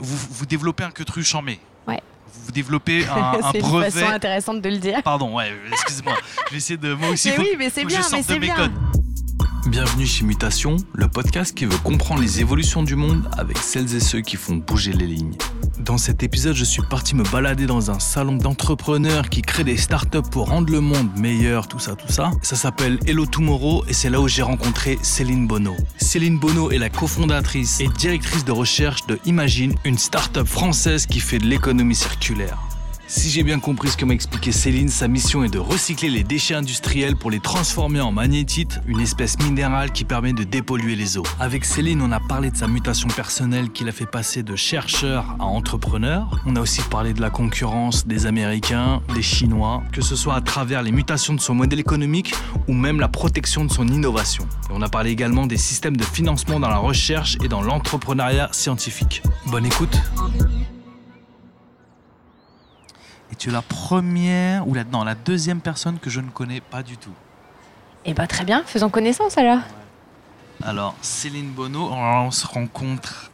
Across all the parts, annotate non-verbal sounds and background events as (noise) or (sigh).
vous, vous développez un queutruche en mai. Ouais. Vous développez (laughs) un, un c'est une brevet. façon intéressante de le dire. Pardon, ouais, excuse-moi. (laughs) Je vais essayer de. Moi aussi, Mais faut, oui, mais c'est bien, je mais de c'est bien. codes. Bienvenue chez Mutation, le podcast qui veut comprendre les évolutions du monde avec celles et ceux qui font bouger les lignes. Dans cet épisode, je suis parti me balader dans un salon d'entrepreneurs qui crée des startups pour rendre le monde meilleur, tout ça, tout ça. Ça s'appelle Hello Tomorrow et c'est là où j'ai rencontré Céline Bonneau. Céline Bonneau est la cofondatrice et directrice de recherche de Imagine, une startup française qui fait de l'économie circulaire. Si j'ai bien compris ce que m'a expliqué Céline, sa mission est de recycler les déchets industriels pour les transformer en magnétite, une espèce minérale qui permet de dépolluer les eaux. Avec Céline, on a parlé de sa mutation personnelle qui l'a fait passer de chercheur à entrepreneur. On a aussi parlé de la concurrence des Américains, des Chinois, que ce soit à travers les mutations de son modèle économique ou même la protection de son innovation. On a parlé également des systèmes de financement dans la recherche et dans l'entrepreneuriat scientifique. Bonne écoute et tu es la première, ou la, non, la deuxième personne que je ne connais pas du tout. Eh ben très bien, faisons connaissance alors. Alors, Céline Bonneau, on, on se rencontre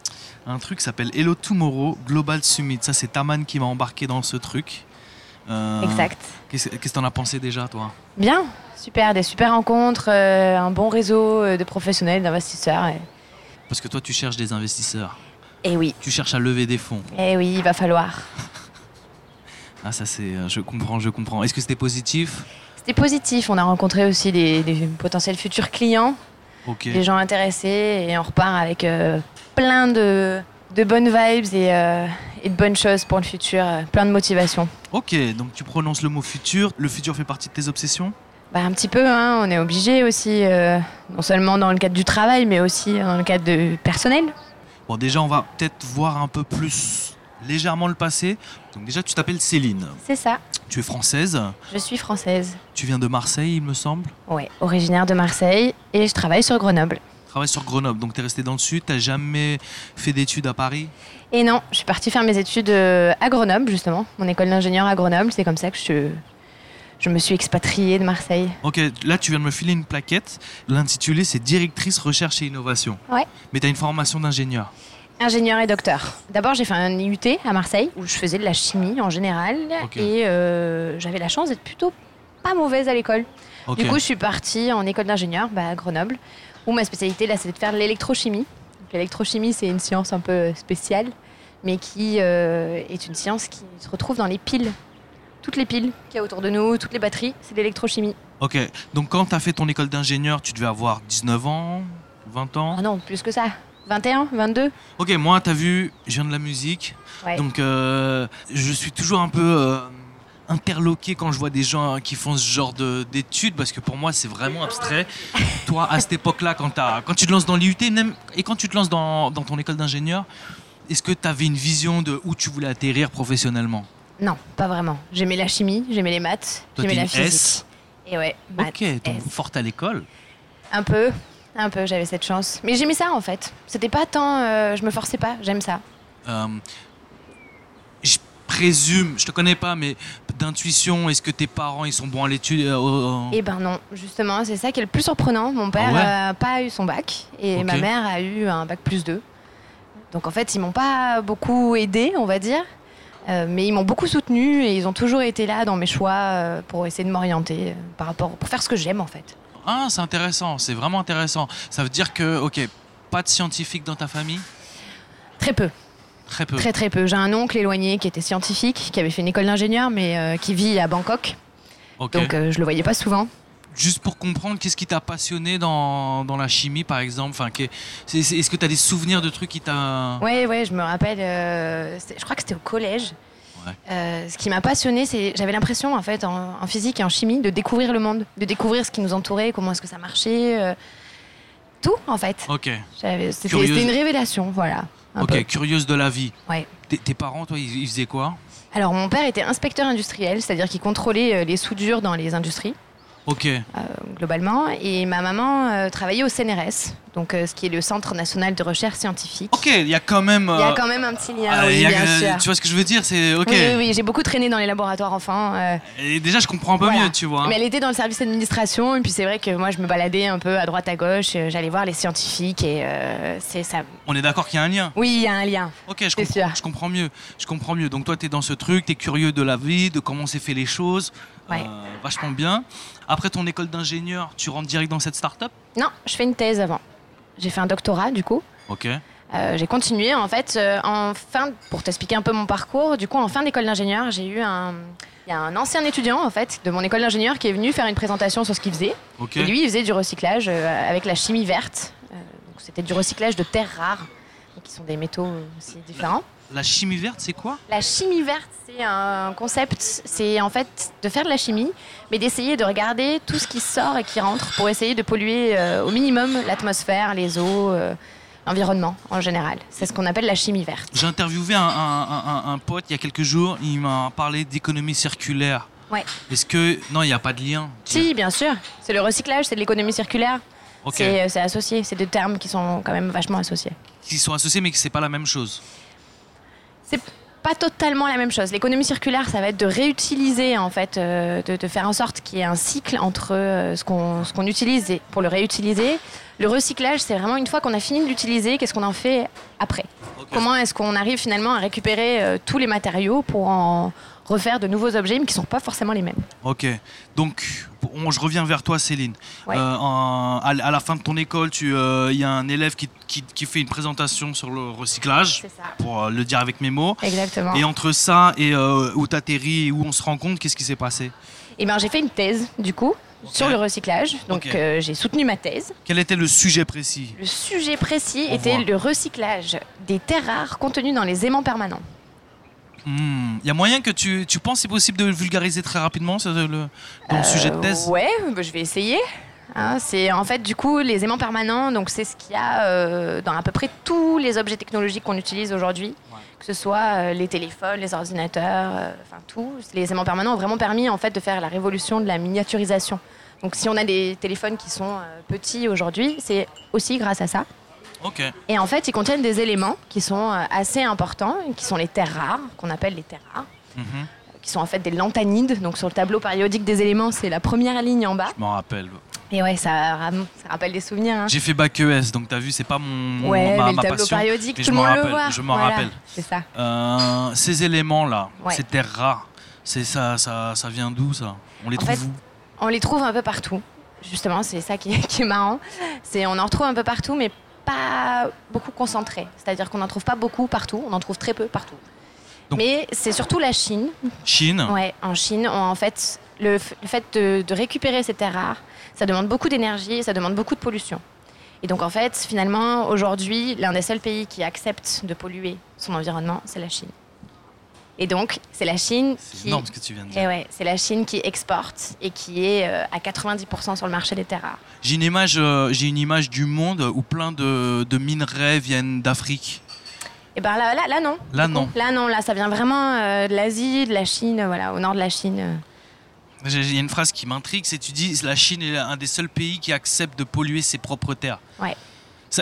un truc qui s'appelle Hello Tomorrow Global Summit. Ça, c'est Taman qui m'a embarqué dans ce truc. Euh, Exact. Qu'est-ce que t'en as pensé déjà, toi? Bien, super, des super rencontres, euh, un bon réseau euh, de professionnels, d'investisseurs. Et... Parce que toi, tu cherches des investisseurs. Eh oui, Tu cherches à lever des fonds. eh oui, il va falloir. Ah, ça, c'est. euh, Je comprends, je comprends. Est-ce que c'était positif C'était positif, on a rencontré aussi des, des potentiels futurs clients, des gens intéressés, et on repart avec euh, plein de, de bonnes vibes et, euh, et de bonnes choses pour le futur, euh, plein de motivation. Ok, donc tu prononces le mot futur. Le futur fait partie de tes obsessions Bah, un petit peu, hein, on est obligé aussi, non seulement dans le cadre du travail, mais aussi dans le cadre de personnel. Bon, déjà, on va peut-être voir un peu plus légèrement le passé. Donc, déjà, tu t'appelles Céline. C'est ça, Tu es française. je suis française. Tu viens de Marseille, il me semble. Ouais, originaire de Marseille et je travaille sur Grenoble. Tu travailles sur Grenoble, donc tu es resté dans le sud. Tu jamais fait d'études à Paris? Et non, je suis partie faire mes études euh, à Grenoble, justement, mon école d'ingénieur à Grenoble. C'est comme ça que je, je me suis expatriée de Marseille. Ok, là, tu viens de me filer une plaquette. L'intitulé, c'est Directrice Recherche et Innovation. Ouais. Mais tu as une formation d'ingénieur. Ingénieur et docteur. D'abord, j'ai fait un IUT à Marseille où je faisais de la chimie en général et euh, j'avais la chance d'être plutôt pas mauvaise à l'école. Du coup, je suis partie en école d'ingénieur bah, à Grenoble où ma spécialité là, c'était de faire de l'électrochimie. L'électrochimie, c'est une science un peu spéciale, mais qui euh, est une science qui se retrouve dans les piles. Toutes les piles qu'il y a autour de nous, toutes les batteries, c'est de l'électrochimie. ok, donc quand tu as fait ton école d'ingénieur, tu devais avoir 19 ans, 20 ans? Ah non, plus que ça. 21, 22 Ok, moi, tu as vu, je viens de la musique. Ouais. Donc, euh, je suis toujours un peu euh, interloqué quand je vois des gens qui font ce genre de- d'études, parce que pour moi, c'est vraiment abstrait. Toi, à cette époque-là, quand, t'as- quand tu te lances dans l'IUT, et quand tu te lances dans, dans ton école d'ingénieur, est-ce que tu avais une vision de où tu voulais atterrir professionnellement? Non, pas vraiment. J'aimais la chimie, j'aimais les maths, j'aimais la physique. S? Et ouais, maths, Ok, donc S. forte à l'école. Un peu, un peu, j'avais cette chance. Mais j'aimais ça en fait. C'était pas tant. euh, je me forçais pas, j'aime ça. Euh, je présume, je te connais pas, mais d'intuition, est-ce que tes parents ils sont bons à l'étude euh, Eh ben non, justement, c'est ça qui est le plus surprenant. Mon père Ah ouais n'a pas eu son bac et ma mère a eu un bac plus 2. Donc en fait, ils m'ont pas beaucoup aidé, on va dire. Euh, mais ils m'ont beaucoup soutenu et ils ont toujours été là dans mes choix euh, pour essayer de m'orienter euh, par rapport pour faire ce que j'aime en fait. Ah, c'est intéressant, c'est vraiment intéressant. Ça veut dire que, ok, pas de scientifique dans ta famille? Très peu, Très peu. très très peu. J'ai un oncle éloigné qui était scientifique, qui avait fait une école d'ingénieur, mais euh, qui vit à Bangkok. Ok. Donc euh, je le voyais pas souvent. Juste pour comprendre, qu'est-ce qui t'a passionné dans, dans la chimie, par exemple? Enfin, Est-ce que tu as des souvenirs de trucs qui t'a... Ouais, ouais, je me rappelle. euh, je crois que c'était au collège. Ouais. Euh, ce qui m'a passionné, c'est j'avais l'impression en fait en, en physique et en chimie de découvrir le monde, de découvrir ce qui nous entourait, comment est-ce que ça marchait, euh, tout en fait. Ok, C'était Curieuse. une révélation, voilà. ok, peu. curieuse de la vie. Ouais. Tes, tes parents, toi, ils, ils faisaient quoi? Alors mon père était inspecteur industriel, c'est-à-dire qu'il contrôlait euh, les soudures dans les industries. Ok. euh, globalement. Et ma maman euh, travaillait au CNRS, donc euh, ce qui est le Centre national de recherche scientifique. Ok, il y a quand même. Il y a quand même un petit lien, oui, il y a- bien sûr. Tu vois ce que je veux dire C'est ok. Oui, oui, oui, j'ai beaucoup traîné dans les laboratoires enfants. Et déjà, je comprends un peu Voilà. mieux, tu vois. hein. Mais elle était dans le service d'administration, et puis c'est vrai que moi je me baladais un peu à droite à gauche, j'allais voir les scientifiques, et c'est ça. On est d'accord qu'il y a un lien? Oui, il y a un lien. Ok, je comprends, sûr. je comprends mieux. Je comprends mieux. Donc toi, tu es dans ce truc, tu es curieux de la vie, de comment s'est fait les choses. Ouais. Euh, vachement bien. Après ton école d'ingénieur, tu rentres direct dans cette start-up? Non, je fais une thèse avant. J'ai fait un doctorat du coup. Ok. Euh, j'ai continué en fait euh, en fin pour t'expliquer un peu mon parcours. Du coup, en fin d'école d'ingénieur, j'ai eu un il y a un ancien étudiant en fait de mon école d'ingénieur qui est venu faire une présentation sur ce qu'il faisait. Ok. Et lui, il faisait du recyclage euh, avec la chimie verte. Donc c'était du recyclage de terres rares, qui sont des métaux aussi différents. La chimie verte, c'est quoi? La chimie verte, c'est un concept, c'est en fait de faire de la chimie, mais d'essayer de regarder tout ce qui sort et qui rentre pour essayer de polluer euh, au minimum l'atmosphère, les eaux, euh, l'environnement en général. C'est ce qu'on appelle la chimie verte. J'ai interviewé un, un- un- un- un pote il y a quelques jours, il m'a parlé d'économie circulaire. Ouais. Est-ce que. Non, il n'y a pas de lien? Si, bien sûr, c'est le recyclage, c'est de l'économie circulaire. Ok. C'est, euh, associé, c'est des termes qui sont quand même vachement associés. Qui sont associés, mais que c'est pas la même chose. C'est pas totalement la même chose. L'économie circulaire, ça va être de réutiliser, en fait, euh, de, de faire en sorte qu'il y ait un cycle entre euh, ce qu'on utilise et pour le réutiliser. Le recyclage, c'est vraiment une fois qu'on a fini de l'utiliser, qu'est-ce qu'on en fait après? Comment est-ce qu'on arrive finalement à récupérer euh, tous les matériaux pour en refaire de nouveaux objets, mais qui ne sont pas forcément les mêmes Ok. Donc, on- je reviens vers toi, Céline. Ouais. Euh, en- à, à la fin de ton école, euh, il y a un élève qui, qui- qui fait une présentation sur le recyclage, pour euh, le dire avec mes mots. Exactement. Et entre ça et où tu atterris et où on se rencontre, qu'est-ce qui s'est passé? Et ben, j'ai fait une thèse, du coup, sur le recyclage. Donc, euh, j'ai soutenu ma thèse. Quel était le sujet précis? Le sujet précis On était voit. le recyclage des terres rares contenues dans les aimants permanents. Il y a moyen que tu, tu penses c'est possible de le vulgariser très rapidement ce- le, ton sujet de thèse? Euh, Ouais, bah, je vais essayer. Hein, c'est en fait du coup les aimants permanents, donc c'est ce qu'il y a euh, dans à peu près tous les objets technologiques qu'on utilise aujourd'hui, Ouais. que ce soit euh, les téléphones, les ordinateurs, enfin tout. Les aimants permanents ont vraiment permis en fait de faire la révolution de la miniaturisation. Donc si on a des téléphones qui sont petits aujourd'hui, c'est aussi grâce à ça. Ok. Et en fait, ils contiennent des éléments qui sont euh, assez importants, qui sont les terres rares, qu'on appelle les terres rares Mhm. qui sont en fait des lanthanides. Donc sur le tableau périodique des éléments, c'est la première ligne en bas. Je m'en rappelle. Et ouais, ça, rappelle des souvenirs. hein. J'ai fait bac ES, donc t'as vu, c'est pas mon, Ouais, ma, mais le ma tableau passion. périodique, mais tout je le m'en monde le rappelle, voit. je m'en Voilà, rappelle. C'est ça. Euh, ces éléments-là, Ouais. ces terres rares, c'est ça, ça, ça vient d'où ça? On les En trouve fait, où? On les trouve un peu partout. Justement, c'est ça qui est, (laughs) qui est marrant. C'est on en retrouve un peu partout, mais pas beaucoup concentrés. C'est-à-dire qu'on n'en trouve pas beaucoup partout. On en trouve très peu partout. Donc- mais c'est surtout la Chine. Chine. Ouais, en Chine, on- en fait, le, fait de, de récupérer ces terres rares, ça demande beaucoup d'énergie ça demande beaucoup de pollution. Et donc, en fait, finalement, aujourd'hui, l'un des seuls pays qui accepte de polluer son environnement, c'est la Chine. Et donc, c'est la Chine qui. énorme ce que tu viens de dire. Et ouais, c'est la Chine qui exporte et qui est euh, à 90% sur le marché des terres rares. J'ai une image, euh, j'ai une image du monde où plein de, de minerais viennent d'Afrique. Et ben là, là, là non. Là non. Là non, là ça vient vraiment euh, de l'Asie, de la Chine, voilà, au nord de la Chine. Il y a une phrase qui m'intrigue, c'est tu dis la Chine est un des seuls pays qui accepte de polluer ses propres terres. Ouais.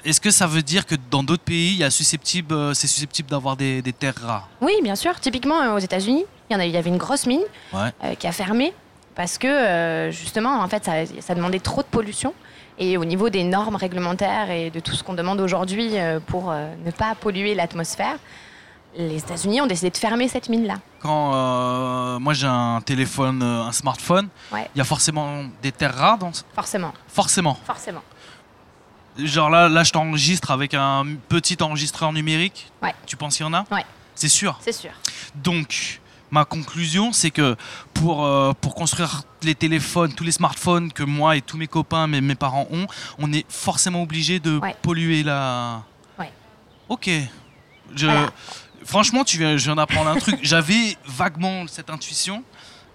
Est-ce que ça veut dire que dans d'autres pays, il y a susceptible, euh, c'est susceptible d'avoir des, des terres rares? Oui, bien sûr. Typiquement euh, aux États-Unis, il y en a, il y avait une grosse mine Ouais. euh, qui a fermé parce que euh, justement, en fait, ça, ça demandait trop de pollution. Et au niveau des normes réglementaires et de tout ce qu'on demande aujourd'hui pour ne pas polluer l'atmosphère, les États-Unis ont décidé de fermer cette mine-là. Quand euh, moi j'ai un téléphone, un smartphone, il Ouais. y a forcément des terres rares dans Forcément, Forcément. forcément. Genre là, là je t'enregistre avec un petit enregistreur numérique. Ouais. Tu penses qu'il y en a? Ouais. C'est sûr. C'est sûr. Donc, ma conclusion, c'est que pour, euh, pour construire les téléphones, tous les smartphones que moi et tous mes copains, mes, mes parents ont, on est forcément obligé de Ouais. polluer la. Ouais. Ok. Je... Voilà. Franchement, tu viens, je viens d'apprendre un truc. J'avais vaguement cette intuition,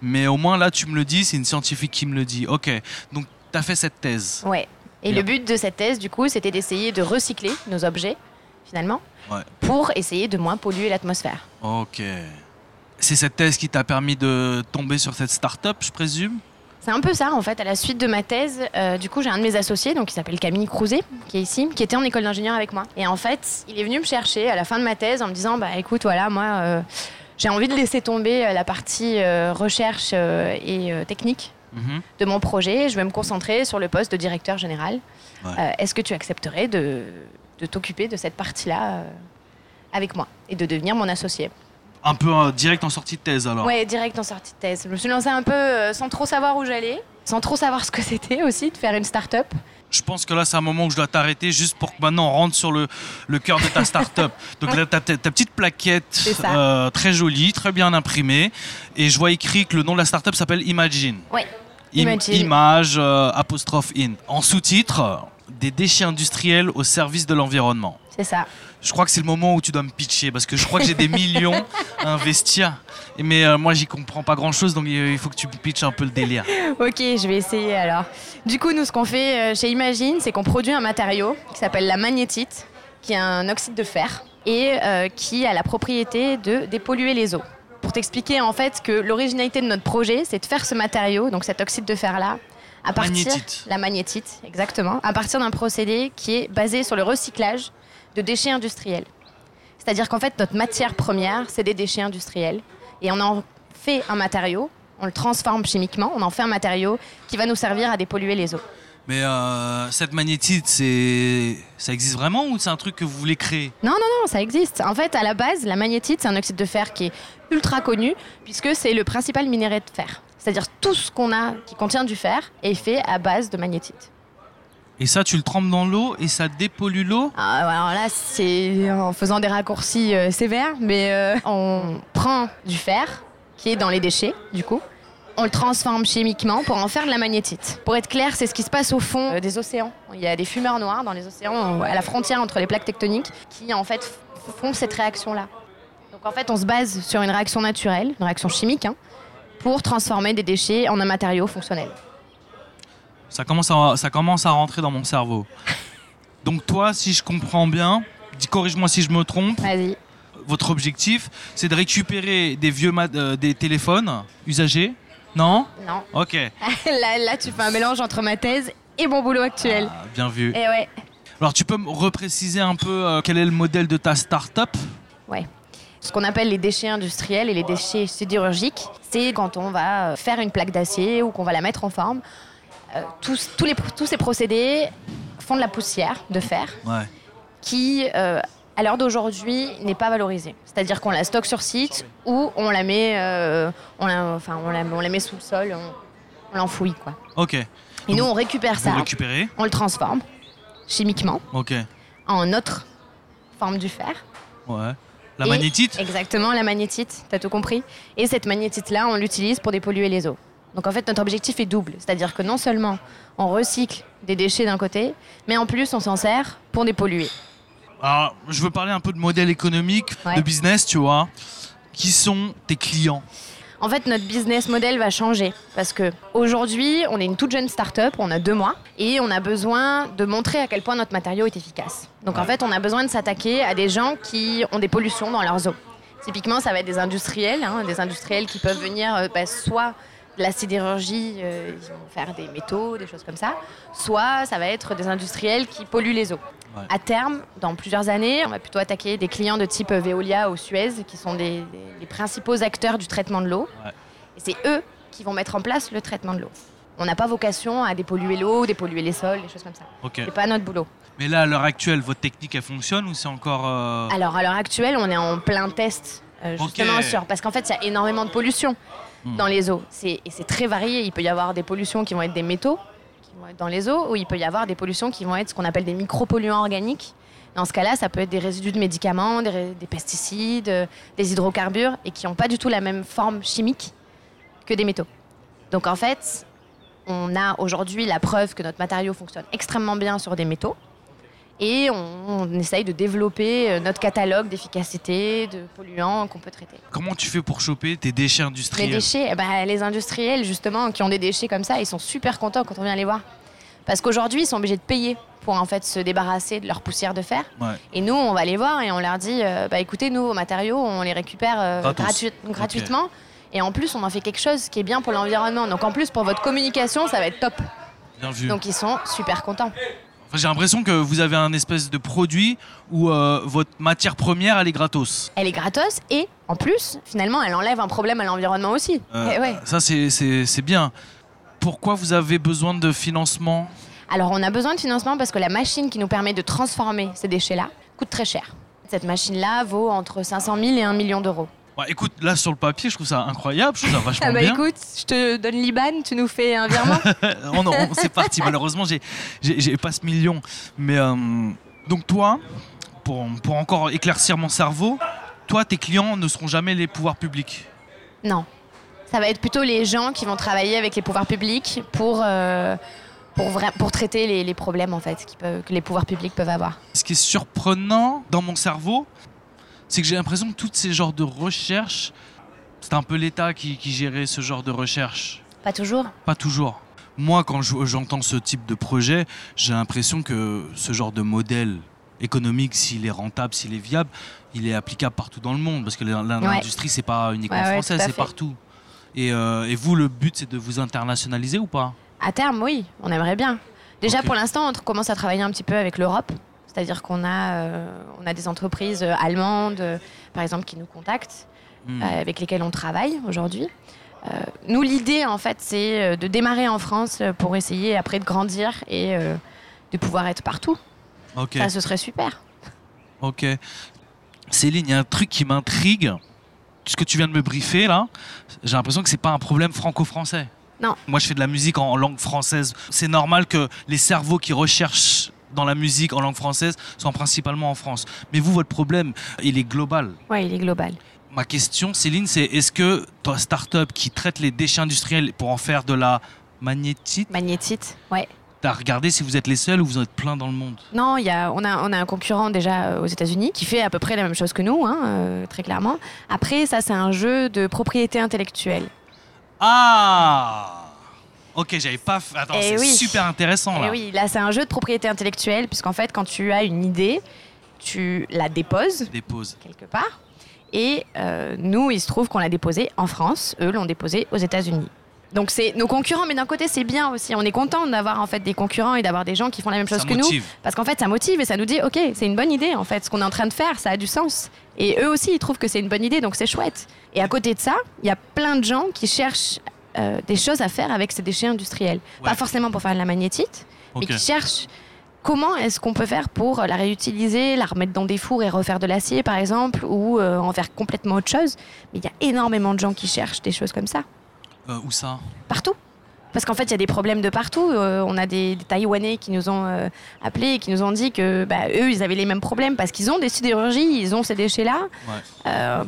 mais au moins là, tu me le dis, c'est une scientifique qui me le dit. Ok. Donc, tu as fait cette thèse. Ouais. Et Bien. le but de cette thèse, du coup, c'était d'essayer de recycler nos objets, finalement, Ouais. pour essayer de moins polluer l'atmosphère. Ok. C'est cette thèse qui t'a permis de tomber sur cette start-up, je présume? C'est un peu ça en fait. À la suite de ma thèse, euh, du coup, j'ai un de mes associés, donc qui s'appelle Camille Crouzet, qui est ici, qui était en école d'ingénieur avec moi. Et en fait, il est venu me chercher à la fin de ma thèse en me disant, bah écoute, voilà, moi, euh, j'ai envie de laisser tomber euh, la partie euh, recherche et technique Mhm. de mon projet. Je vais me concentrer sur le poste de directeur général. Ouais. Euh, Est-ce que tu accepterais de, de t'occuper de cette partie-là euh, avec moi et de devenir mon associé? Un peu euh, direct en sortie de thèse alors. Ouais, direct en sortie de thèse. Je me suis lancée un peu sans trop savoir où j'allais, sans trop savoir ce que (laughs) c'était aussi de faire une start-up. Je pense que là, c'est un moment où je dois t'arrêter juste pour que maintenant on rentre sur le, le cœur de ta start-up. (laughs) Donc là, tu as ta, ta petite plaquette euh, très jolie, très bien imprimée. Et je vois écrit que le nom de la start-up s'appelle Imagine. Im- Imagine. Image, euh, apostrophe in. En sous-titre, des déchets industriels au service de l'environnement. C'est ça. Je crois que c'est le moment où tu dois me pitcher parce que je crois que j'ai des millions à investir. Mais euh, moi, j'y comprends pas grand-chose, donc euh, il faut que tu me pitches un peu le délire. (laughs) Ok, je vais essayer alors. Du coup, nous, ce qu'on fait euh, chez Imagine, c'est qu'on produit un matériau qui s'appelle la magnétite, qui est un oxyde de fer et euh, qui a la propriété de dépolluer les eaux. Pour t'expliquer en fait que l'originalité de notre projet, c'est de faire ce matériau, donc cet oxyde de fer-là, à partir Magnétite. la magnétite, exactement, à partir d'un procédé qui est basé sur le recyclage de déchets industriels. C'est-à-dire qu'en fait, notre matière première, c'est des déchets industriels. Et on en fait un matériau, on le transforme chimiquement, on en fait un matériau qui va nous servir à dépolluer les eaux. Mais euh, cette magnétite, c'est ça existe vraiment ou c'est un truc que vous voulez créer? Non, non, non, ça existe. En fait, à la base, la magnétite, c'est un oxyde de fer qui est ultra connu, puisque c'est le principal minerai de fer. C'est-à-dire tout ce qu'on a qui contient du fer est fait à base de magnétite. Et ça, tu le trempes dans l'eau et ça dépollue l'eau Ah, Alors là, c'est en faisant des raccourcis euh, sévères, mais euh, on prend du fer qui est dans les déchets, du coup. On le transforme chimiquement pour en faire de la magnétite. Pour être clair, c'est ce qui se passe au fond euh, des océans. Il y a des fumeurs noirs dans les océans, à la frontière entre les plaques tectoniques, qui en fait font cette réaction-là. Donc en fait, on se base sur une réaction naturelle, une réaction chimique, hein, pour transformer des déchets en un matériau fonctionnel. Ça commence, à, ça commence à rentrer dans mon cerveau. Donc toi, si je comprends bien, corrige-moi si je me trompe, Vas-y. votre objectif, c'est de récupérer des vieux euh, des téléphones usagés Non? Non. Ok. (laughs) là, là, tu fais un mélange entre ma thèse et mon boulot actuel. Ah, bien vu. Et ouais. Alors tu peux me repréciser un peu euh, quel est le modèle de ta start-up? Ouais. Ce qu'on appelle les déchets industriels et les déchets sidérurgiques, c'est quand on va euh, faire une plaque d'acier ou qu'on va la mettre en forme. Euh, tous, tous, les, tous ces procédés font de la poussière de fer Ouais. qui, euh, à l'heure d'aujourd'hui, n'est pas valorisée. C'est-à-dire qu'on la stocke sur site ou on la met, euh, on la, enfin, on la, on la met sous le sol, on, on l'enfouit. Quoi. Ok. Et nous, on récupère ça, récupérez on le transforme chimiquement Ok. en autre forme du fer. Ouais. La Et- magnétite Exactement, la magnétite, t'as tout compris. Et cette magnétite-là, on l'utilise pour dépolluer les eaux. Donc en fait, notre objectif est double. C'est-à-dire que non seulement on recycle des déchets d'un côté, mais en plus on s'en sert pour dépolluer. Alors, je veux parler un peu de modèle économique, Ouais. de business, tu vois. Qui sont tes clients? En fait, notre business model va changer parce que aujourd'hui, on est une toute jeune start-up, on a deux mois, et on a besoin de montrer à quel point notre matériau est efficace. Donc en fait, on a besoin de s'attaquer à des gens qui ont des pollutions dans leurs eaux. Typiquement, ça va être des industriels, hein, des industriels qui peuvent venir euh, bah, soit la sidérurgie, euh, ils vont faire des métaux, des choses comme ça, soit ça va être des industriels qui polluent les eaux. Ouais. À terme, dans plusieurs années, on va plutôt attaquer des clients de type Veolia ou Suez, qui sont des, des- les principaux acteurs du traitement de l'eau. Ouais. Et c'est eux qui vont mettre en place le traitement de l'eau. On n'a pas vocation à dépolluer l'eau, dépolluer les sols, des choses comme ça. Ok. C'est pas notre boulot. Mais là, à l'heure actuelle, votre technique, elle fonctionne ou c'est encore... euh, Alors, à l'heure actuelle, on est en plein test, euh, justement, sur. Parce qu'en fait, il y a énormément de pollution Hmm. dans les eaux. Et c'est très varié. Il peut y avoir des pollutions qui vont être des métaux, qui vont être dans les eaux, ou il peut y avoir des pollutions qui vont être ce qu'on appelle des micropolluants organiques. Dans ce cas-là, ça peut être des résidus de médicaments, des, des pesticides, euh, des hydrocarbures, et qui n'ont pas du tout la même forme chimique que des métaux. Donc en fait, on a aujourd'hui la preuve que notre matériau fonctionne extrêmement bien sur des métaux. Et on, on essaye de développer euh, notre catalogue d'efficacité, de polluants qu'on peut traiter. Comment tu fais pour choper tes déchets Les industriels déchets, eh ben, les industriels justement qui ont des déchets comme ça, ils sont super contents quand on vient les voir. Parce qu'aujourd'hui, ils sont obligés de payer pour en fait se débarrasser de leur poussière de fer. Ouais. Et nous, on va les voir et on leur dit, euh, bah écoutez, nous, vos matériaux, on les récupère euh, gratuitement. Et en plus, on en fait quelque chose qui est bien pour l'environnement. Donc en plus, pour votre communication, ça va être top. Bien vu. Donc ils sont super contents. Enfin, J'ai l'impression que vous avez un espèce de produit où euh, votre matière première, elle est gratos. Elle est gratos et en plus, finalement, elle enlève un problème à l'environnement aussi. Euh, Eh ouais. Ça, c'est- c'est c'est bien. Pourquoi vous avez besoin de financement? Alors on a besoin de financement parce que la machine qui nous permet de transformer ces déchets-là coûte très cher. Cette machine-là vaut entre 500 000 et 1 million d'euros. Bah, Écoute, là sur le papier, je trouve ça incroyable, je trouve ça (laughs) vachement Ah bah bien. écoute, je te donne l'IBAN, tu nous fais un virement (laughs) on, on- c'est parti. Malheureusement, j'ai, j'ai, j'ai pas ce million. Mais euh, donc toi, pour, pour encore éclaircir mon cerveau, toi, tes clients ne seront jamais les pouvoirs publics? Non. Ça va être plutôt les gens qui vont travailler avec les pouvoirs publics pour, euh, pour, vra- pour traiter les, les problèmes en fait qui peuvent- que les pouvoirs publics peuvent avoir. Ce qui est surprenant dans mon cerveau, c'est que j'ai l'impression que tous ces genres de recherches, c'est un peu l'État qui, qui gérait ce genre de recherche. Pas toujours Pas toujours. Moi, quand je- j'entends ce type de projet, j'ai l'impression que ce genre de modèle économique, s'il est rentable, s'il est viable, il est applicable partout dans le monde. Parce que l'in- l'industrie, c'est pas uniquement Ouais, ouais, français, tout à c'est partout. Et, euh, et vous, le but, c'est de vous internationaliser ou pas? À terme, oui, on aimerait bien. Déjà pour l'instant, on commence à travailler un petit peu avec l'Europe. C'est-à-dire qu'on a, euh, on a des entreprises euh, allemandes, euh, par exemple, qui nous contactent, Hmm. avec lesquelles on travaille aujourd'hui. Nous, l'idée, en fait, c'est de démarrer en France pour essayer après de grandir et de pouvoir être partout. Ça, ce serait super. ok. Céline, il y a un truc qui m'intrigue. Ce que tu viens de me briefer là, j'ai l'impression que c'est pas un problème franco-français. Non. Moi, je fais de la musique en langue française. C'est normal que les cerveaux qui recherchent dans la musique en langue française soient principalement en France. Mais vous, votre problème, il est global. Oui, il est global. Ma question, Céline, c'est est-ce que ta start-up qui traite les déchets industriels pour en faire de la magnétite, Magnétite, ouais. t'as regardé si vous êtes les seuls ou vous en êtes plein dans le monde? Non, y a, on, a, on a un concurrent déjà euh, aux États-Unis qui fait à peu près la même chose que nous, hein, euh, très clairement. Après, ça, c'est un jeu de propriété intellectuelle. Ah Ok, j'avais pas. f- Attends, Eh c'est oui. super intéressant Et là. oui, là, c'est un jeu de propriété intellectuelle, puisqu'en fait, quand tu as une idée, tu la déposes Dépose. quelque part. Et euh, nous, il se trouve qu'on l'a déposée en France, eux l'ont déposée aux États-Unis. Donc c'est nos concurrents, mais d'un côté c'est bien aussi. On est content d'avoir en fait des concurrents et d'avoir des gens qui font la même chose Ça que nous. motive. Parce qu'en fait, ça motive et ça nous dit, ok, c'est une bonne idée, en fait, ce qu'on est en train de faire, ça a du sens. Et eux aussi, ils trouvent que c'est une bonne idée, donc c'est chouette. Et à côté de ça, il y a plein de gens qui cherchent euh, des choses à faire avec ces déchets industriels. Ouais. Pas forcément pour faire de la magnétite, mais qui cherchent comment est-ce qu'on peut faire pour la réutiliser, la remettre dans des fours et refaire de l'acier, par exemple, ou euh, en faire complètement autre chose. Mais il y a énormément de gens qui cherchent des choses comme ça, Euh, où ça? Partout. Parce qu'en fait, il y a des problèmes de partout. Euh, on a des, des Taïwanais qui nous ont euh, appelés et qui nous ont dit que bah, eux, ils avaient les mêmes problèmes parce qu'ils ont des sidérurgies, ils ont ces déchets-là. Ouais. Euh,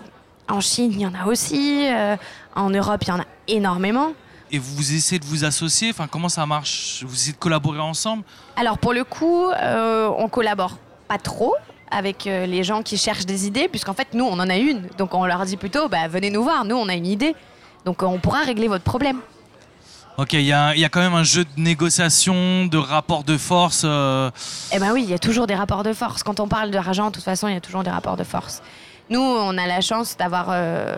en Chine, il y en a aussi. Euh, en Europe, il y en a énormément. Et vous essayez de vous associer Enfin, comment ça marche? Vous essayez de collaborer ensemble? Alors pour le coup, euh, on collabore pas trop avec euh, les gens qui cherchent des idées, puisqu'en fait, nous, on en a une. Donc on leur dit plutôt, bah, venez nous voir, nous, on a une idée. Donc euh, on pourra régler votre problème. Ok, il y, a il y a quand même un jeu de négociation, de rapport de force. euh, Eh ben oui, il y a toujours des rapports de force. Quand on parle d'argent, de toute façon, il y a toujours des rapports de force. Nous, on a la chance d'avoir euh,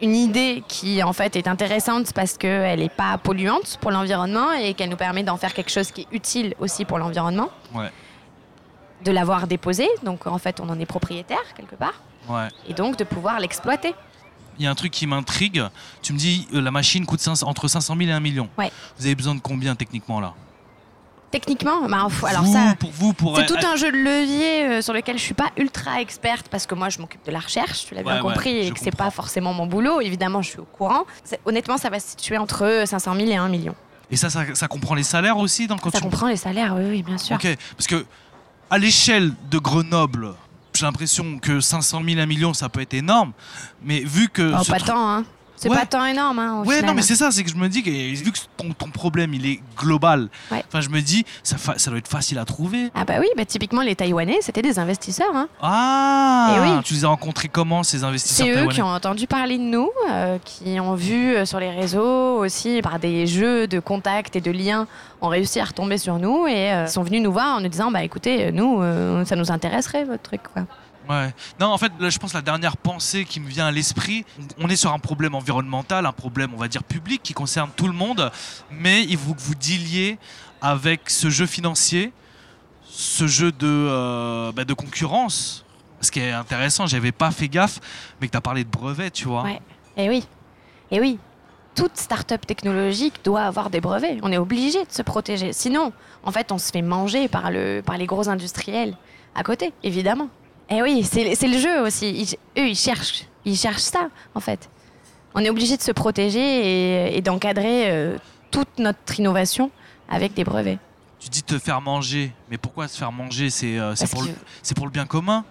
une idée qui, en fait, est intéressante parce qu'elle n'est pas polluante pour l'environnement et qu'elle nous permet d'en faire quelque chose qui est utile aussi pour l'environnement. Ouais. De l'avoir déposée, donc en fait, on en est propriétaire quelque part, Ouais. et donc de pouvoir l'exploiter. Il y a un truc qui m'intrigue. Tu me dis, euh, la machine coûte 500 entre 500 000 et 1 million. Ouais. Vous avez besoin de combien techniquement là? Techniquement, bah, alors Vous, ça, pour vous, pour C'est tout un jeu de levier euh, sur lequel je suis pas ultra experte parce que moi je m'occupe de la recherche, tu l'as bien Ouais, compris, et que c'est pas forcément mon boulot. Évidemment, je suis au courant. Honnêtement, ça va se situer entre 500 000 et 1 million. Et ça, ça, ça comprend les salaires aussi dans, quand Ça comprend les salaires, oui, oui, bien sûr. Ok, parce que à l'échelle de Grenoble, j'ai l'impression que 500 000, 1 million, ça peut être énorme. Mais vu que. Oh, pas tant, hein. C'est Ouais. pas tant énorme, hein. Ouais, final. non, mais c'est ça, c'est que je me dis que vu que ton, ton problème il est global, Ouais. enfin je me dis ça, ça doit être facile à trouver. Ah bah oui, bah typiquement les Taïwanais, c'était des investisseurs. Hein. Ah Eh oui. Tu les as rencontrés comment ces investisseurs C'est eux qui ont entendu parler de nous, euh, qui ont vu euh, sur les réseaux aussi, par des jeux de contacts et de liens, ont réussi à retomber sur nous et euh, sont venus nous voir en nous disant bah écoutez, nous, ça nous intéresserait votre truc. Quoi. Ouais. Non, en fait, je pense que la dernière pensée qui me vient à l'esprit, on est sur un problème environnemental, un problème, on va dire, public qui concerne tout le monde, mais il faut que vous dealiez avec ce jeu financier, ce jeu de, euh, bah, concurrence. Ce qui est intéressant, j'avais pas fait gaffe, mais que tu as parlé de brevets, tu vois. Ouais. Et oui. Et oui. Toute start-up technologique doit avoir des brevets. On est obligé de se protéger. Sinon, en fait, on se fait manger par les gros industriels à côté, évidemment. Et oui, c'est le jeu aussi. Ils- eux, ils cherchent, ils cherchent ça, en fait. On est obligé de se protéger et, et d'encadrer euh, toute notre innovation avec des brevets. Tu dis te faire manger, mais pourquoi se faire manger? C'est euh, pour, le- que- c'est pour le bien commun?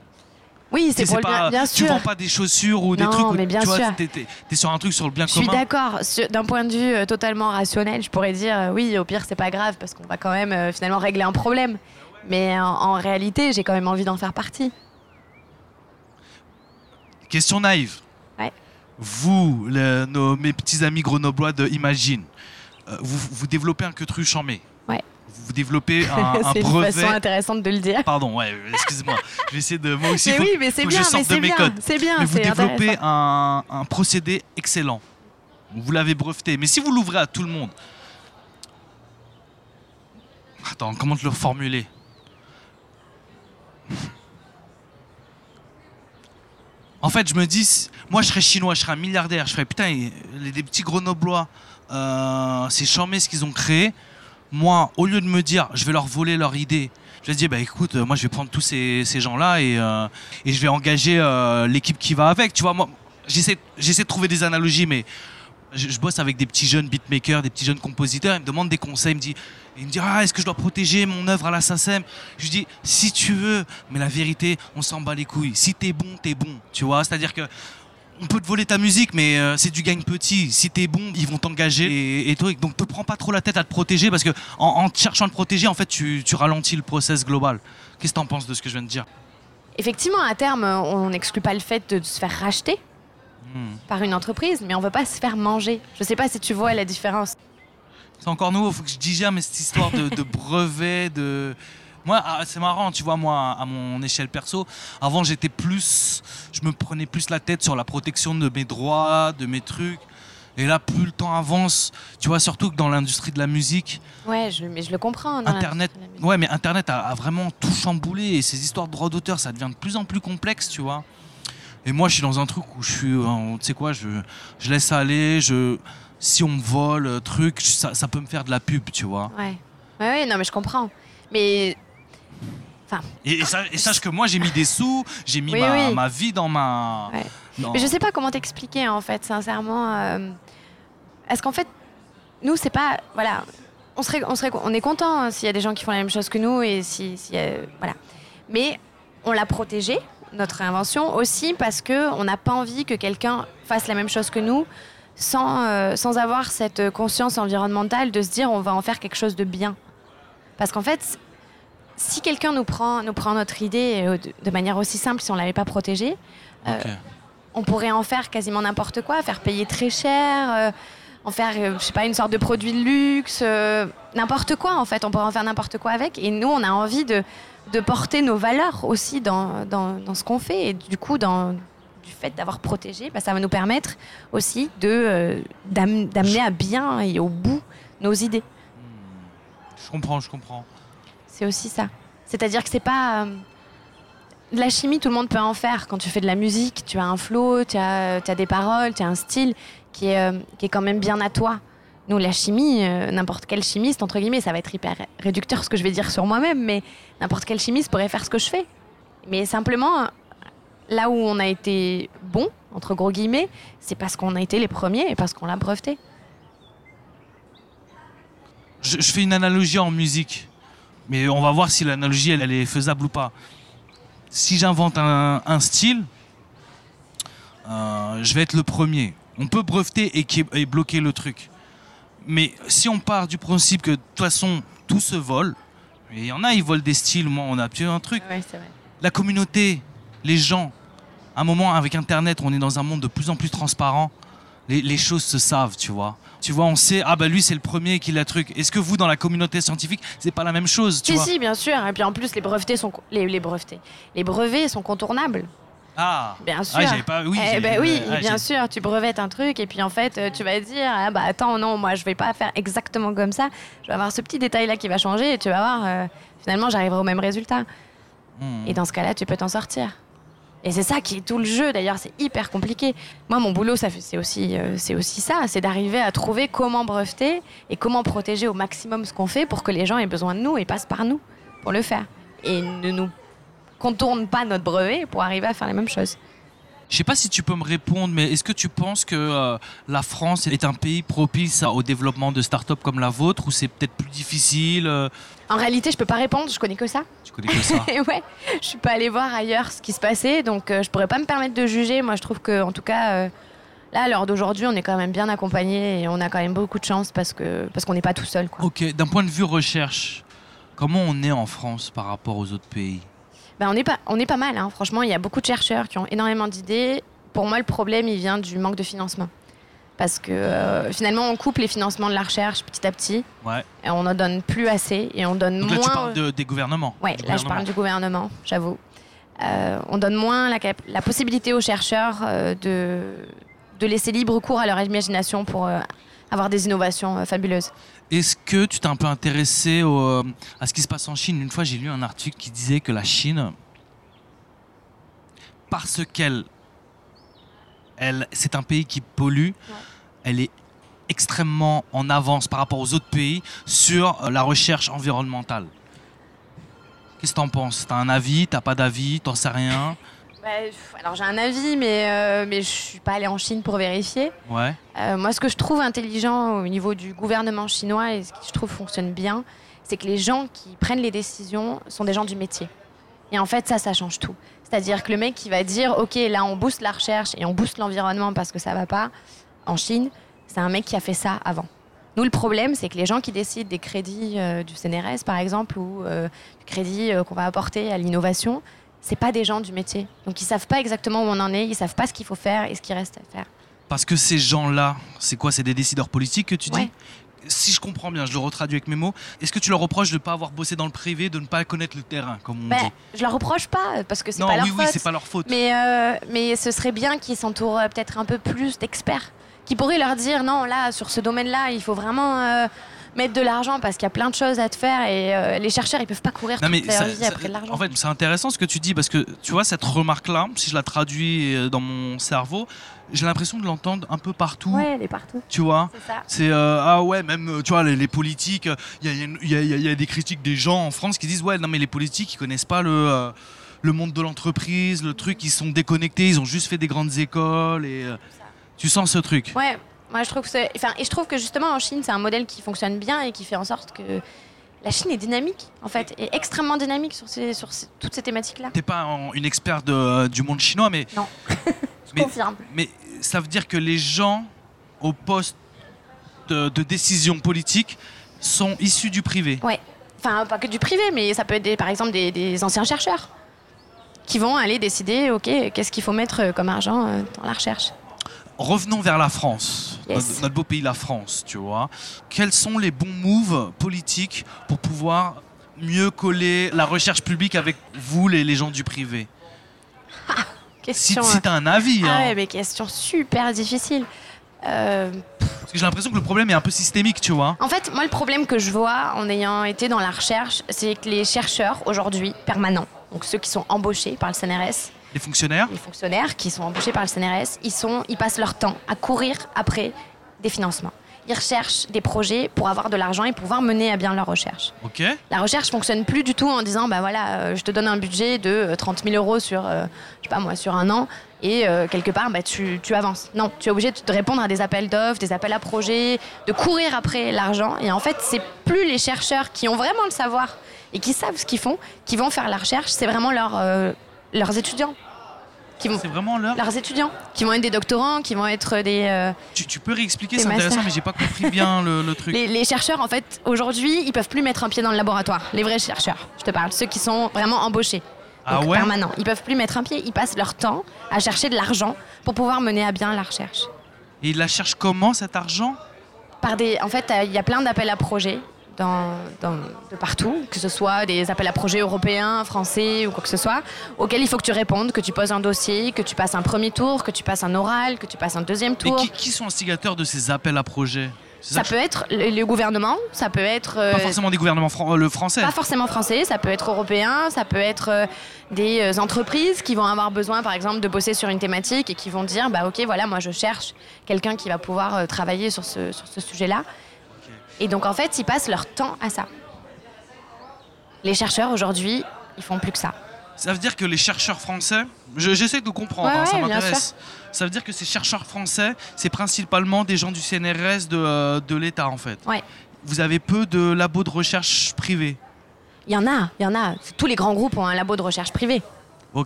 Oui, Tu c'est pour le bien, pas, bien Tu sûr. vends pas des chaussures ou des Non, trucs où mais bien tu vois, sûr. t'es- t'es sur un truc sur le bien Je suis commun. d'accord. Sur- D'un point de vue euh, totalement rationnel, je pourrais dire euh, oui, au pire, c'est pas grave parce qu'on va quand même finalement régler un problème. Mais en, en réalité, j'ai quand même envie d'en faire partie. Question naïve. Ouais. Vous, le- nos, mes petits amis grenoblois de Imagine, euh, vous, vous développez un queutru en mai. Ouais. Vous développez (laughs) un, un c'est une brevet. façon intéressante de le dire. Pardon, ouais, excuse-moi. Je vais essayer de. Moi aussi, mais faut, oui, mais c'est faut que je bien, sorte de mes bien, codes. c'est bien, mais vous développez un, un procédé excellent. Vous l'avez breveté. Mais si vous l'ouvrez à tout le monde. Attends, comment te le formuler? En fait, je me dis, moi je serais chinois, je serais un milliardaire, je ferais putain, les, des petits grenoblois, euh, c'est charmé ce qu'ils ont créé. Moi, au lieu de me dire, je vais leur voler leur idée, je vais dire, bah écoute, euh, moi je vais prendre tous ces, gens-là et, euh, et je vais engager l'équipe qui va avec. Tu vois, moi, j'essaie, j'essaie de trouver des analogies, mais je, je bosse avec des petits jeunes beatmakers, des petits jeunes compositeurs. Ils me demandent des conseils. Ils me disent, ils me disent ah, est-ce que je dois protéger mon œuvre à la SACEM? Je lui dis, si tu veux, mais la vérité, on s'en bat les couilles. Si t'es bon, t'es bon. Tu vois, c'est-à-dire que on peut te voler ta musique, mais euh, c'est du gagne petit. Si t'es bon, ils vont t'engager et, et toi, donc te prends pas trop la tête à te protéger parce que en, en te cherchant à te protéger, en fait, tu, tu ralentis le process global. Qu'est-ce que t'en penses de ce que je viens de dire? Effectivement, à terme, on n'exclut pas le fait de se faire racheter Hmm. par une entreprise, mais on veut pas se faire manger. Je sais pas si tu vois la différence. C'est encore nouveau, faut que je digère mais cette histoire de, de brevet, de. Moi, ah, c'est marrant, tu vois, moi, à mon échelle perso, avant j'étais plus. Je me prenais plus la tête sur la protection de mes droits, de mes trucs. Et là, plus le temps avance, tu vois, surtout que dans l'industrie de la musique, Ouais, je, mais je le comprends. dans Internet, ouais, mais Internet a, a vraiment tout chamboulé et ces histoires de droits d'auteur, ça devient de plus en plus complexe, tu vois. Et moi, je suis dans un truc où je suis, tu sais quoi, je, je laisse aller, je, si on me vole, euh, truc, ça, ça peut me faire de la pub, tu vois. Ouais. ouais, ouais, non, mais je comprends. Mais Et, et sa- et sache que moi, j'ai mis des sous, j'ai mis Oui, ma, oui. ma vie dans ma. Ouais. dans- Mais je sais pas comment t'expliquer en fait, sincèrement. euh, Est-ce qu'en fait, nous, c'est pas. Voilà. On, serait, on, serait, on est content hein, s'il y a des gens qui font la même chose que nous et si. si, euh, voilà. Mais on l'a protégé, notre invention, aussi parce qu'on n'a pas envie que quelqu'un fasse la même chose que nous sans, euh, sans avoir cette conscience environnementale de se dire on va en faire quelque chose de bien. Parce qu'en fait, si quelqu'un nous prend, nous prend notre idée euh, de, manière aussi simple, si on ne l'avait pas protégée, euh, on pourrait en faire quasiment n'importe quoi, faire payer très cher, euh, en faire, euh, je sais pas, une sorte de produit de luxe, n'importe quoi en fait. On pourrait en faire n'importe quoi avec. Et nous, on a envie de, de porter nos valeurs aussi dans, dans, dans ce qu'on fait. Et du coup, dans, du fait d'avoir protégé, bah, ça va nous permettre aussi de, euh, d'am- d'amener à bien et au bout nos idées. Je comprends, je comprends. C'est aussi ça. C'est-à-dire que c'est pas. euh, de la chimie, tout le monde peut en faire. Quand tu fais de la musique, tu as un flow, tu as, tu as des paroles, tu as un style qui est, euh, qui est quand même bien à toi. Nous, la chimie, euh, n'importe quel chimiste, entre guillemets, ça va être hyper réducteur ce que je vais dire sur moi-même, mais n'importe quel chimiste pourrait faire ce que je fais. Mais simplement, là où on a été bon, entre gros guillemets, c'est parce qu'on a été les premiers et parce qu'on l'a breveté. Je, je fais une analogie en musique, mais on va voir si l'analogie elle, elle est faisable ou pas. Si j'invente un, un style, euh, je vais être le premier. On peut breveter et, bloquer le truc. Mais si on part du principe que de toute façon tout se vole, et il y en a ils volent des styles, moi on a un truc. Ouais, c'est vrai. la communauté, les gens, un moment avec Internet, on est dans un monde de plus en plus transparent. les, les choses se savent, tu vois. Tu vois, on sait, ah bah lui c'est le premier qui l'a truc. Est-ce que vous, dans la communauté scientifique, c'est pas la même chose, tu Si, vois si, bien sûr. Et puis en plus, les brevetés sont les, les brevetés. Les brevets sont contournables. Ah, Bien sûr. Ah, j'avais pas, oui. eh ben oui, ah, bien sûr, tu brevettes un truc et puis en fait, euh, tu vas dire ah bah attends non, moi je vais pas faire exactement comme ça. Je vais avoir ce petit détail là qui va changer et tu vas voir euh, finalement j'arriverai au même résultat. Hmm. Et dans ce cas-là, tu peux t'en sortir. Et c'est ça qui est tout le jeu. D'ailleurs, c'est hyper compliqué. Moi, mon boulot, c'est aussi, euh, c'est aussi ça, c'est d'arriver à trouver comment breveter et comment protéger au maximum ce qu'on fait pour que les gens aient besoin de nous et passent par nous pour le faire et ne nous contournent pas notre brevet pour arriver à faire les mêmes choses. Je sais pas si tu peux me répondre, mais est-ce que tu penses que euh, la France est un pays propice au développement de start-up comme la vôtre ou c'est peut-être plus difficile euh, En réalité, je peux pas répondre, je connais que ça. Tu connais que ça? (laughs) Ouais, je suis pas allée voir ailleurs ce qui se passait, donc euh, je pourrais pas me permettre de juger. Moi, je trouve que, en tout cas, euh, là, à l'heure d'aujourd'hui, on est quand même bien accompagné et on a quand même beaucoup de chance parce que parce qu'on n'est pas tout seul, quoi. Ok, d'un point de vue recherche, comment on est en France par rapport aux autres pays? Ben, on est pas, on est pas mal. hein. Franchement, il y a beaucoup de chercheurs qui ont énormément d'idées. Pour moi, le problème, il vient du manque de financement. Parce que euh, finalement, on coupe les financements de la recherche petit à petit. Ouais. Et on n'en donne plus assez et on donne Donc là, moins. tu parles de- des gouvernements. Du là je parle du gouvernement, j'avoue. Euh, on donne moins la, possibilité aux chercheurs euh, de, de laisser libre cours à leur imagination pour avoir des innovations euh, fabuleuses. Est-ce que tu t'es un peu intéressé au, euh, à ce qui se passe en Chine? Une fois, j'ai lu un article qui disait que la Chine, parce qu'elle, elle, c'est un pays qui pollue, elle est extrêmement en avance par rapport aux autres pays sur euh, la recherche environnementale. Qu'est-ce que t'en penses? T'as un avis? T'as pas d'avis? T'en sais rien? Bah, alors j'ai un avis, mais, euh, mais je suis pas allée en Chine pour vérifier. Ouais. Euh, moi, ce que je trouve intelligent au niveau du gouvernement chinois et ce qui je trouve fonctionne bien, c'est que les gens qui prennent les décisions sont des gens du métier. Et en fait, ça, ça change tout. C'est-à-dire que le mec qui va dire, OK, là, on booste la recherche et on booste l'environnement parce que ça va pas, en Chine, c'est un mec qui a fait ça avant. Nous, le problème, c'est que les gens qui décident des crédits euh, du CNRS, par exemple, ou euh, du crédit qu'on va apporter à l'innovation, c'est pas des gens du métier. Donc, ils savent pas exactement où on en est, ils savent pas ce qu'il faut faire et ce qu'il reste à faire. Parce que ces gens-là, c'est quoi? C'est des décideurs politiques que tu dis? Ouais. Si je comprends bien, je le retraduis avec mes mots. Est-ce que tu leur reproches de ne pas avoir bossé dans le privé, de ne pas connaître le terrain, comme on Ben, dit? je leur reproche pas parce que c'est Non, pas leur oui, oui, faute. c'est pas leur faute. Mais, euh, mais ce serait bien qu'ils s'entourent euh, peut-être un peu plus d'experts qui pourraient leur dire non, là, sur ce domaine-là, il faut vraiment euh, mettre de l'argent parce qu'il y a plein de choses à te faire et euh, les chercheurs, ils peuvent pas courir Non, toute mais leur ça- vie ça- après de l'argent. en fait, c'est intéressant ce que tu dis parce que tu vois, cette remarque-là, si je la traduis euh, dans mon cerveau, j'ai l'impression de l'entendre un peu partout. ouais, elle est partout. Tu vois C'est euh, ah ouais même tu vois les, les politiques il y y y y a des critiques des gens en France qui disent ouais non mais les politiques ils connaissent pas le euh, le monde de l'entreprise le truc ils sont déconnectés ils ont juste fait des grandes écoles et tu sens ce truc Ouais, moi je trouve que. Enfin, et je trouve que justement en Chine, c'est un modèle qui fonctionne bien et qui fait en sorte que la Chine est dynamique, en fait, est extrêmement dynamique sur, ces, sur ces- toutes ces thématiques-là. t'es pas en- une experte de- du monde chinois mais Non. (laughs) Je Mais- confirme. mais ça veut dire que les gens au poste de, de décision politique sont issus du privé Enfin, pas que du privé, mais ça peut être des- par exemple des, des anciens chercheurs qui vont aller décider, ok, qu'est-ce qu'il faut mettre comme argent euh, dans la recherche. Revenons vers la France, Yes. notre, notre beau pays, la France, tu vois. Quels sont les bons moves politiques pour pouvoir mieux coller la recherche publique avec vous, les, les gens du privé? Si, (laughs) Question. si tu as un avis, ah hein. ouais, mais question super difficile. Euh, parce que j'ai l'impression que le problème est un peu systémique, tu vois. en fait, moi, le problème que je vois en ayant été dans la recherche, c'est que les chercheurs aujourd'hui permanents, donc ceux qui sont embauchés par le CNRS, Les fonctionnaires, les fonctionnaires qui sont embauchés par le CNRS, ils, sont, ils passent leur temps à courir après des financements. Ils recherchent des projets pour avoir de l'argent et pouvoir mener à bien leur recherche. ok La recherche fonctionne plus du tout en disant bah voilà, euh, je te donne un budget de euh, 30 000 euros sur, euh, je sais pas moi, sur un an et euh, quelque part bah, tu, tu avances. Non, tu es obligé de répondre à des appels d'offres, des appels à projets, de courir après l'argent. Et en fait, c'est plus les chercheurs qui ont vraiment le savoir et qui savent ce qu'ils font qui vont faire la recherche, c'est vraiment leurs, euh, leurs étudiants. Qui vont, C'est vraiment l'heure. leurs étudiants, qui vont être des doctorants, qui vont être des, euh, Tu, tu peux réexpliquer, c'est intéressant, mais j'ai pas compris bien (laughs) le, le truc. Les, les chercheurs, en fait, aujourd'hui, ils peuvent plus mettre un pied dans le laboratoire. Les vrais chercheurs, je te parle, ceux qui sont vraiment embauchés. Ah Donc, ouais permanents. Ils peuvent plus mettre un pied. Ils passent leur temps à chercher de l'argent pour pouvoir mener à bien la recherche. Et ils la cherchent comment cet argent? Par des, en fait, il y a plein d'appels à projets dans, dans- de partout, que ce soit des appels à projets européens, français ou quoi que ce soit, auxquels il faut que tu répondes, que tu poses un dossier, que tu passes un premier tour, que tu passes un oral, que tu passes un deuxième tour. qui, qui sont instigateurs de ces appels à projets? Ça peut être le, gouvernement, ça peut être euh, Pas forcément des gouvernements fran- euh, le français. pas forcément français, ça peut être européen, ça peut être euh, des entreprises qui vont avoir besoin, par exemple, de bosser sur une thématique et qui vont dire, bah ok, voilà, moi je cherche quelqu'un qui va pouvoir euh, travailler sur ce, sur ce sujet-là. Et donc en fait, ils passent leur temps à ça. Les chercheurs aujourd'hui, ils font plus que ça. Ça veut dire que les chercheurs français, je- j'essaie de comprendre, Ouais, hein, ça ouais, m'intéresse. Ça veut dire que ces chercheurs français, c'est principalement des gens du CNRS de, euh, de l'État en fait. Ouais. Vous avez peu de labos de recherche privés. Il y en a, il y en a. Tous les grands groupes ont un labo de recherche privé.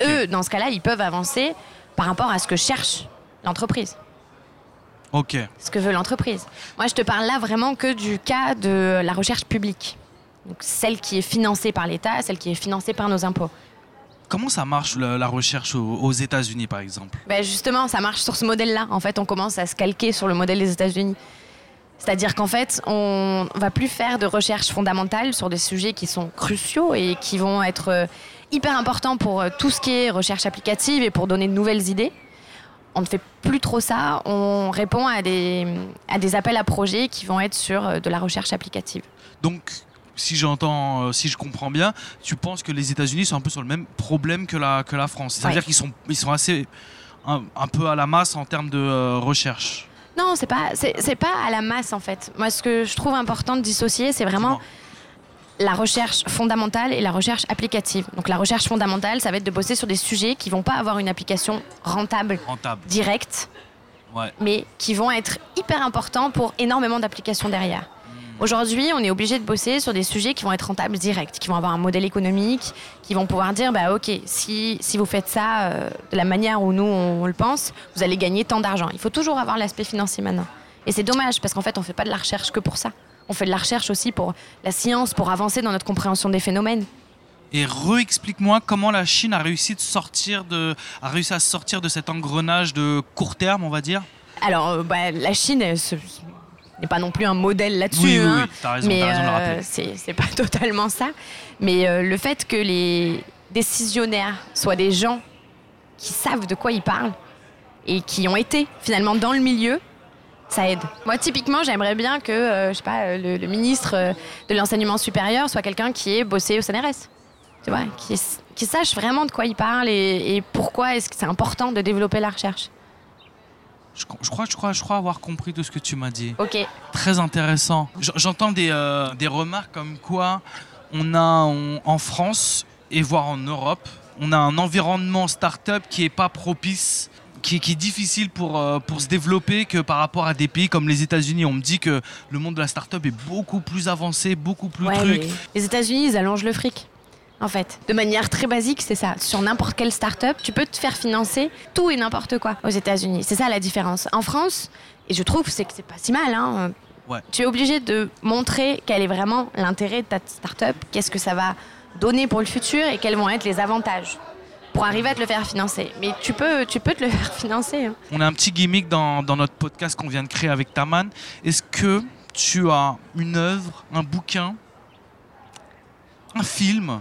Eux, dans ce cas-là, ils peuvent avancer par rapport à ce que cherche l'entreprise. Ok. ce que veut l'entreprise. Moi, je te parle là vraiment que du cas de la recherche publique. Donc, celle qui est financée par l'État, celle qui est financée par nos impôts. Comment ça marche la, la recherche aux, aux États-Unis par exemple? Ben justement, ça marche sur ce modèle-là. En fait, on commence à se calquer sur le modèle des États-Unis. C'est-à-dire qu'en fait, on va plus faire de recherche fondamentale sur des sujets qui sont cruciaux et qui vont être euh, hyper importants pour euh, tout ce qui est recherche applicative et pour donner de nouvelles idées. On ne fait plus trop ça. On répond à des, à des appels à projets qui vont être sur euh, de la recherche applicative. Donc, si j'entends, euh, si je comprends bien, tu penses que les États-Unis sont un peu sur le même problème que la, que la France. Ça veut Ouais. dire qu'ils sont, ils sont assez un, un peu à la masse en termes de euh, recherche. Non, c'est pas, c'est, pas à la masse en fait. Moi, ce que je trouve important de dissocier, c'est vraiment la recherche fondamentale et la recherche applicative. Donc, la recherche fondamentale, ça va être de bosser sur des sujets qui vont pas avoir une application rentable Rentable. directe, Ouais. mais qui vont être hyper importants pour énormément d'applications derrière. Aujourd'hui, on est obligé de bosser sur des sujets qui vont être rentables directs, qui vont avoir un modèle économique, qui vont pouvoir dire bah ok, si, si vous faites ça euh, de la manière où nous on, on le pense, vous allez gagner tant d'argent. Il faut toujours avoir l'aspect financier maintenant. Et c'est dommage parce qu'en fait, on fait pas de la recherche que pour ça. On fait de la recherche aussi pour la science, pour avancer dans notre compréhension des phénomènes. Et re-explique-moi comment la Chine a réussi, de sortir de, a réussi à sortir de cet engrenage de court terme, on va dire. Alors, euh, bah, la Chine n'est pas non plus un modèle là-dessus. oui, oui, hein. oui, t'as raison, mais euh, c'est pas (laughs) totalement ça. Mais euh, le fait que les décisionnaires soient des gens qui savent de quoi ils parlent et qui ont été finalement dans le milieu, ça aide. Moi, typiquement, j'aimerais bien que, euh, je sais pas, euh, le, le ministre euh, de l'enseignement supérieur soit quelqu'un qui ait bossé au CNRS. Tu vois, qui, qui sache vraiment de quoi il parle et, et pourquoi est-ce que c'est important de développer la recherche. Je, je crois, je, crois, je crois avoir compris tout ce que tu m'as dit. Ok. Très intéressant. J'entends des, euh, des remarques comme quoi on a on- en France et voire en Europe, on a un environnement start-up qui est pas propice. Qui, qui est difficile pour, euh, pour se développer que par rapport à des pays comme les États-Unis. On me dit que le monde de la start-up est beaucoup plus avancé, beaucoup plus Ouais, truc. les États-Unis, ils allongent le fric. En fait, de manière très basique, c'est ça. Sur n'importe quelle start-up, tu peux te faire financer tout et n'importe quoi aux États-Unis. C'est ça la différence. En France, et je trouve c'est que c'est pas si mal, hein, Ouais. tu es obligé de montrer quel est vraiment l'intérêt de ta start-up, qu'est-ce que ça va donner pour le futur et quels vont être les avantages pour arriver à te le faire financer. Mais tu peux, tu peux te le (laughs) faire financer. hein. On a un petit gimmick dans, dans notre podcast qu'on vient de créer avec Taman. Est-ce que tu as une œuvre, un bouquin, un film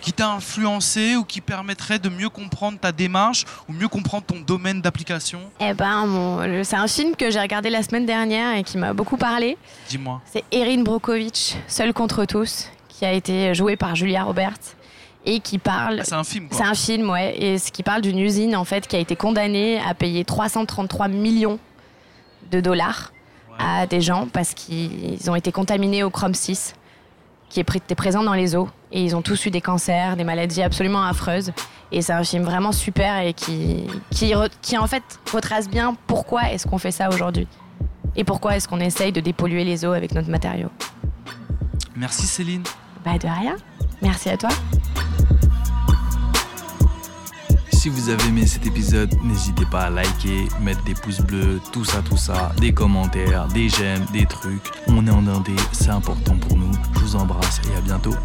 qui t'a influencé ou qui permettrait de mieux comprendre ta démarche ou mieux comprendre ton domaine d'application? Eh ben, mon- c'est un film que j'ai regardé la semaine dernière et qui m'a beaucoup parlé. Dis-moi. C'est Erin Brockovich, Seul contre tous, qui a été joué par Julia Roberts et qui parle. Ah, c'est un film C'est un film, ouais, et ce qui parle d'une usine en fait qui a été condamnée à payer 333 millions de dollars à des gens parce qu'ils ont été contaminés au chrome 6 qui était présent dans les eaux et ils ont tous eu des cancers, des maladies absolument affreuses. Et c'est un film vraiment super et qui, qui, qui en fait retrace bien pourquoi est-ce qu'on fait ça aujourd'hui et pourquoi est-ce qu'on essaye de dépolluer les eaux avec notre matériau. Merci Céline. Bah de rien. Merci à toi. Si vous avez aimé cet épisode, n'hésitez pas à liker, mettre des pouces bleus, tout ça, tout ça, des commentaires, des j'aime, des trucs. On est en Indé, c'est important pour nous. Je vous embrasse et à bientôt.